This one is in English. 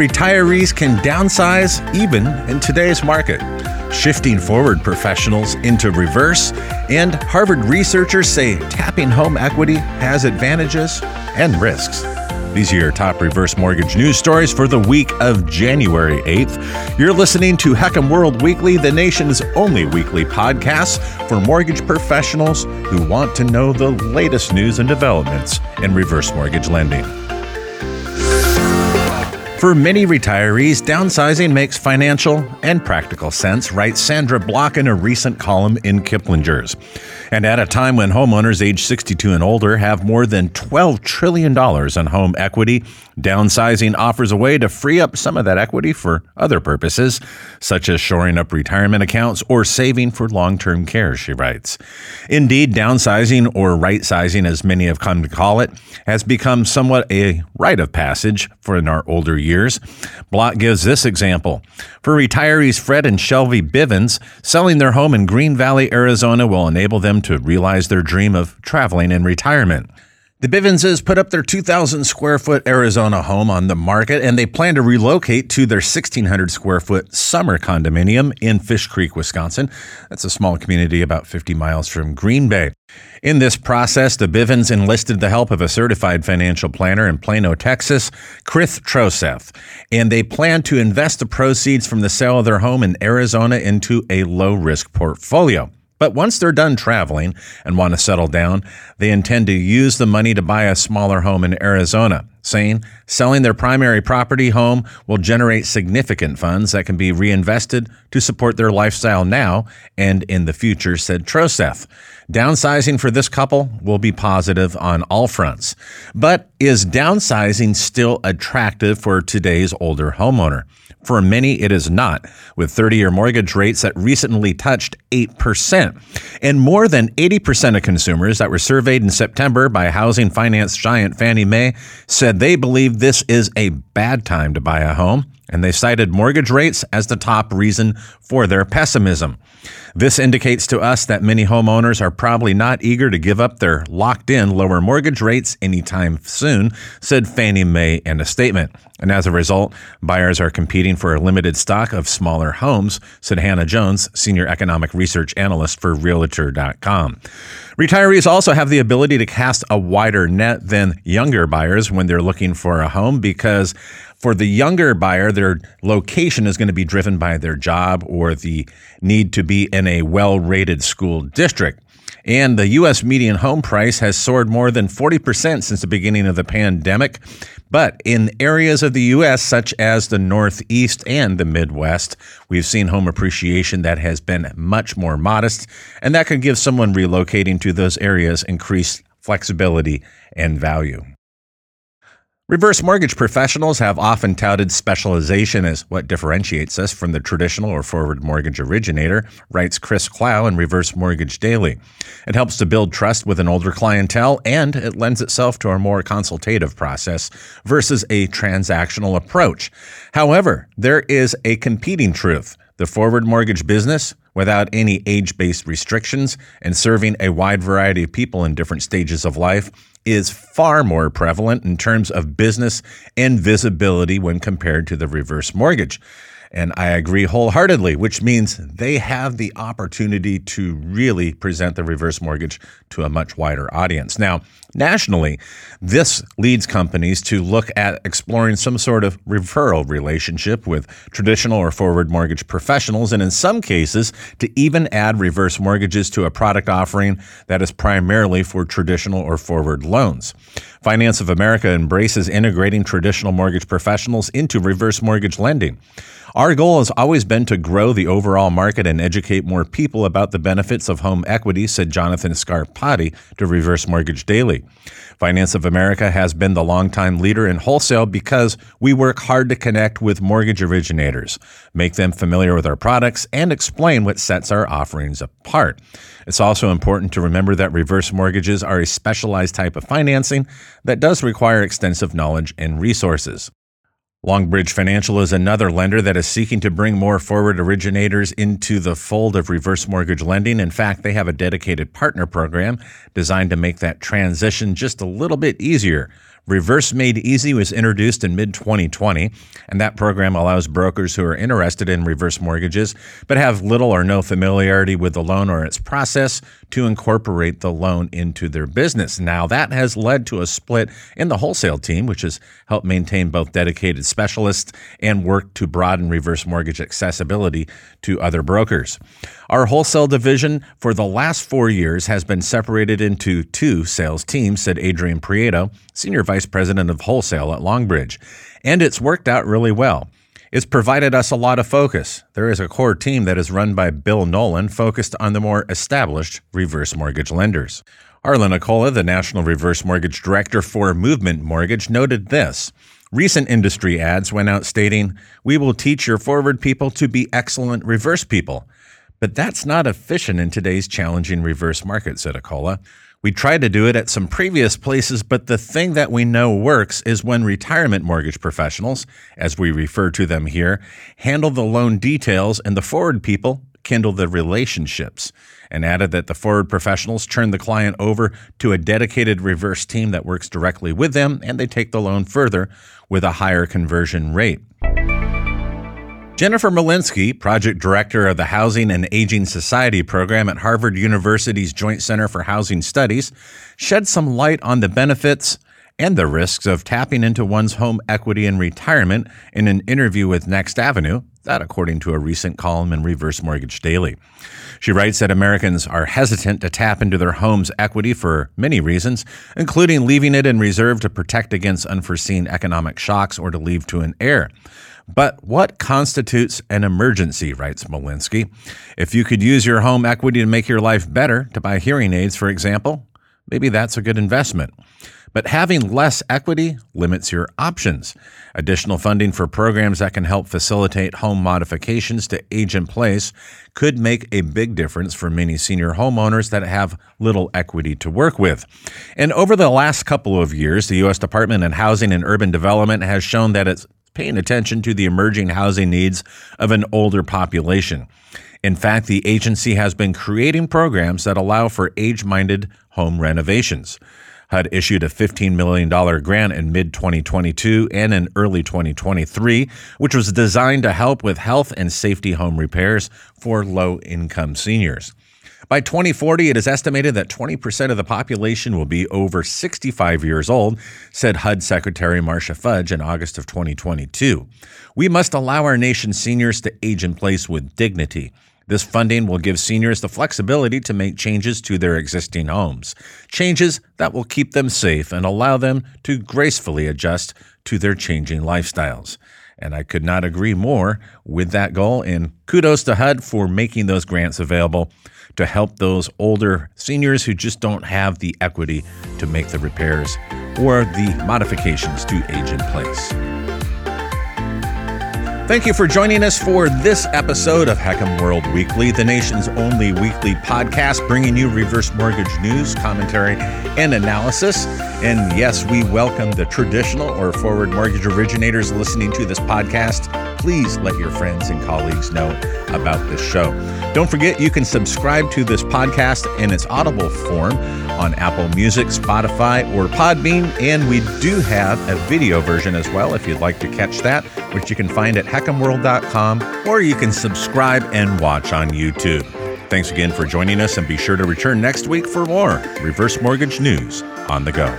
retirees can downsize even in today's market. Shifting forward professionals into reverse, and Harvard researchers say tapping home equity has advantages and risks. These are your top reverse mortgage news stories for the week of January 8th. You're listening to HECM World Weekly, the nation's only weekly podcast for mortgage professionals who want to know the latest news and developments in reverse mortgage lending. For many retirees, downsizing makes financial and practical sense, writes Sandra Block in a recent column in Kiplinger's. And at a time when homeowners age 62 and older have more than $12 trillion in home equity, downsizing offers a way to free up some of that equity for other purposes, such as shoring up retirement accounts or saving for long term care, she writes. Indeed, downsizing, or right sizing as many have come to call it, has become somewhat a rite of passage for in our older years. Block gives this example. For retirees Fred and Shelby Bivens, selling their home in Green Valley, Arizona will enable them to realize their dream of traveling in retirement. The Bivenses put up their 2,000 square foot Arizona home on the market and they plan to relocate to their 1,600 square foot summer condominium in Fish Creek, Wisconsin. That's a small community about 50 miles from Green Bay. In this process, the Bivens enlisted the help of a certified financial planner in Plano, Texas, Chris Troseth, and they plan to invest the proceeds from the sale of their home in Arizona into a low risk portfolio. But once they're done traveling and want to settle down, they intend to use the money to buy a smaller home in Arizona, saying selling their primary property home will generate significant funds that can be reinvested to support their lifestyle now and in the future, said Troseth. Downsizing for this couple will be positive on all fronts. But is downsizing still attractive for today's older homeowner? For many, it is not, with 30 year mortgage rates that recently touched 8%. And more than 80% of consumers that were surveyed in September by housing finance giant Fannie Mae said they believe this is a bad time to buy a home, and they cited mortgage rates as the top reason for their pessimism. This indicates to us that many homeowners are probably not eager to give up their locked in lower mortgage rates anytime soon, said Fannie Mae in a statement. And as a result, buyers are competing for a limited stock of smaller homes, said Hannah Jones, senior economic research analyst for Realtor.com. Retirees also have the ability to cast a wider net than younger buyers when they're looking for a home because for the younger buyer, their location is going to be driven by their job or the need to be in a well rated school district. And the U.S. median home price has soared more than 40% since the beginning of the pandemic. But in areas of the U.S., such as the Northeast and the Midwest, we've seen home appreciation that has been much more modest. And that could give someone relocating to those areas increased flexibility and value. Reverse mortgage professionals have often touted specialization as what differentiates us from the traditional or forward mortgage originator, writes Chris Clow in Reverse Mortgage Daily. It helps to build trust with an older clientele and it lends itself to a more consultative process versus a transactional approach. However, there is a competing truth. The forward mortgage business, without any age based restrictions and serving a wide variety of people in different stages of life, is far more prevalent in terms of business and visibility when compared to the reverse mortgage. And I agree wholeheartedly, which means they have the opportunity to really present the reverse mortgage to a much wider audience. Now, nationally, this leads companies to look at exploring some sort of referral relationship with traditional or forward mortgage professionals, and in some cases, to even add reverse mortgages to a product offering that is primarily for traditional or forward loans. Finance of America embraces integrating traditional mortgage professionals into reverse mortgage lending. Our goal has always been to grow the overall market and educate more people about the benefits of home equity, said Jonathan Scarpati to Reverse Mortgage Daily. Finance of America has been the longtime leader in wholesale because we work hard to connect with mortgage originators, make them familiar with our products, and explain what sets our offerings apart. It's also important to remember that reverse mortgages are a specialized type of financing that does require extensive knowledge and resources. Longbridge Financial is another lender that is seeking to bring more forward originators into the fold of reverse mortgage lending. In fact, they have a dedicated partner program designed to make that transition just a little bit easier. Reverse Made Easy was introduced in mid 2020, and that program allows brokers who are interested in reverse mortgages but have little or no familiarity with the loan or its process to incorporate the loan into their business. Now, that has led to a split in the wholesale team, which has helped maintain both dedicated specialists and work to broaden reverse mortgage accessibility to other brokers. Our wholesale division for the last four years has been separated into two sales teams, said Adrian Prieto, Senior Vice President of Wholesale at Longbridge. And it's worked out really well. It's provided us a lot of focus. There is a core team that is run by Bill Nolan, focused on the more established reverse mortgage lenders. Arla Nicola, the National Reverse Mortgage Director for Movement Mortgage, noted this. Recent industry ads went out stating, We will teach your forward people to be excellent reverse people. But that's not efficient in today's challenging reverse market, said Acola. We tried to do it at some previous places, but the thing that we know works is when retirement mortgage professionals, as we refer to them here, handle the loan details and the forward people kindle the relationships. And added that the forward professionals turn the client over to a dedicated reverse team that works directly with them and they take the loan further with a higher conversion rate. Jennifer Molinsky, project director of the Housing and Aging Society program at Harvard University's Joint Center for Housing Studies, shed some light on the benefits and the risks of tapping into one's home equity in retirement in an interview with Next Avenue, that according to a recent column in Reverse Mortgage Daily. She writes that Americans are hesitant to tap into their home's equity for many reasons, including leaving it in reserve to protect against unforeseen economic shocks or to leave to an heir. But what constitutes an emergency, writes Molinsky? If you could use your home equity to make your life better, to buy hearing aids, for example, maybe that's a good investment. But having less equity limits your options. Additional funding for programs that can help facilitate home modifications to age in place could make a big difference for many senior homeowners that have little equity to work with. And over the last couple of years, the U.S. Department of Housing and Urban Development has shown that it's paying attention to the emerging housing needs of an older population. In fact, the agency has been creating programs that allow for age minded home renovations. HUD issued a $15 million grant in mid 2022 and in early 2023, which was designed to help with health and safety home repairs for low income seniors. By 2040, it is estimated that 20% of the population will be over 65 years old, said HUD Secretary Marcia Fudge in August of 2022. We must allow our nation's seniors to age in place with dignity. This funding will give seniors the flexibility to make changes to their existing homes, changes that will keep them safe and allow them to gracefully adjust to their changing lifestyles. And I could not agree more with that goal. And kudos to HUD for making those grants available to help those older seniors who just don't have the equity to make the repairs or the modifications to age in place. Thank you for joining us for this episode of HECM World Weekly, the nation's only weekly podcast bringing you reverse mortgage news, commentary, and analysis. And yes, we welcome the traditional or forward mortgage originators listening to this podcast. Please let your friends and colleagues know about this show. Don't forget, you can subscribe to this podcast in its audible form on Apple Music, Spotify, or Podbean. And we do have a video version as well if you'd like to catch that, which you can find at hecmworld.com or you can subscribe and watch on YouTube. Thanks again for joining us and be sure to return next week for more reverse mortgage news on the go.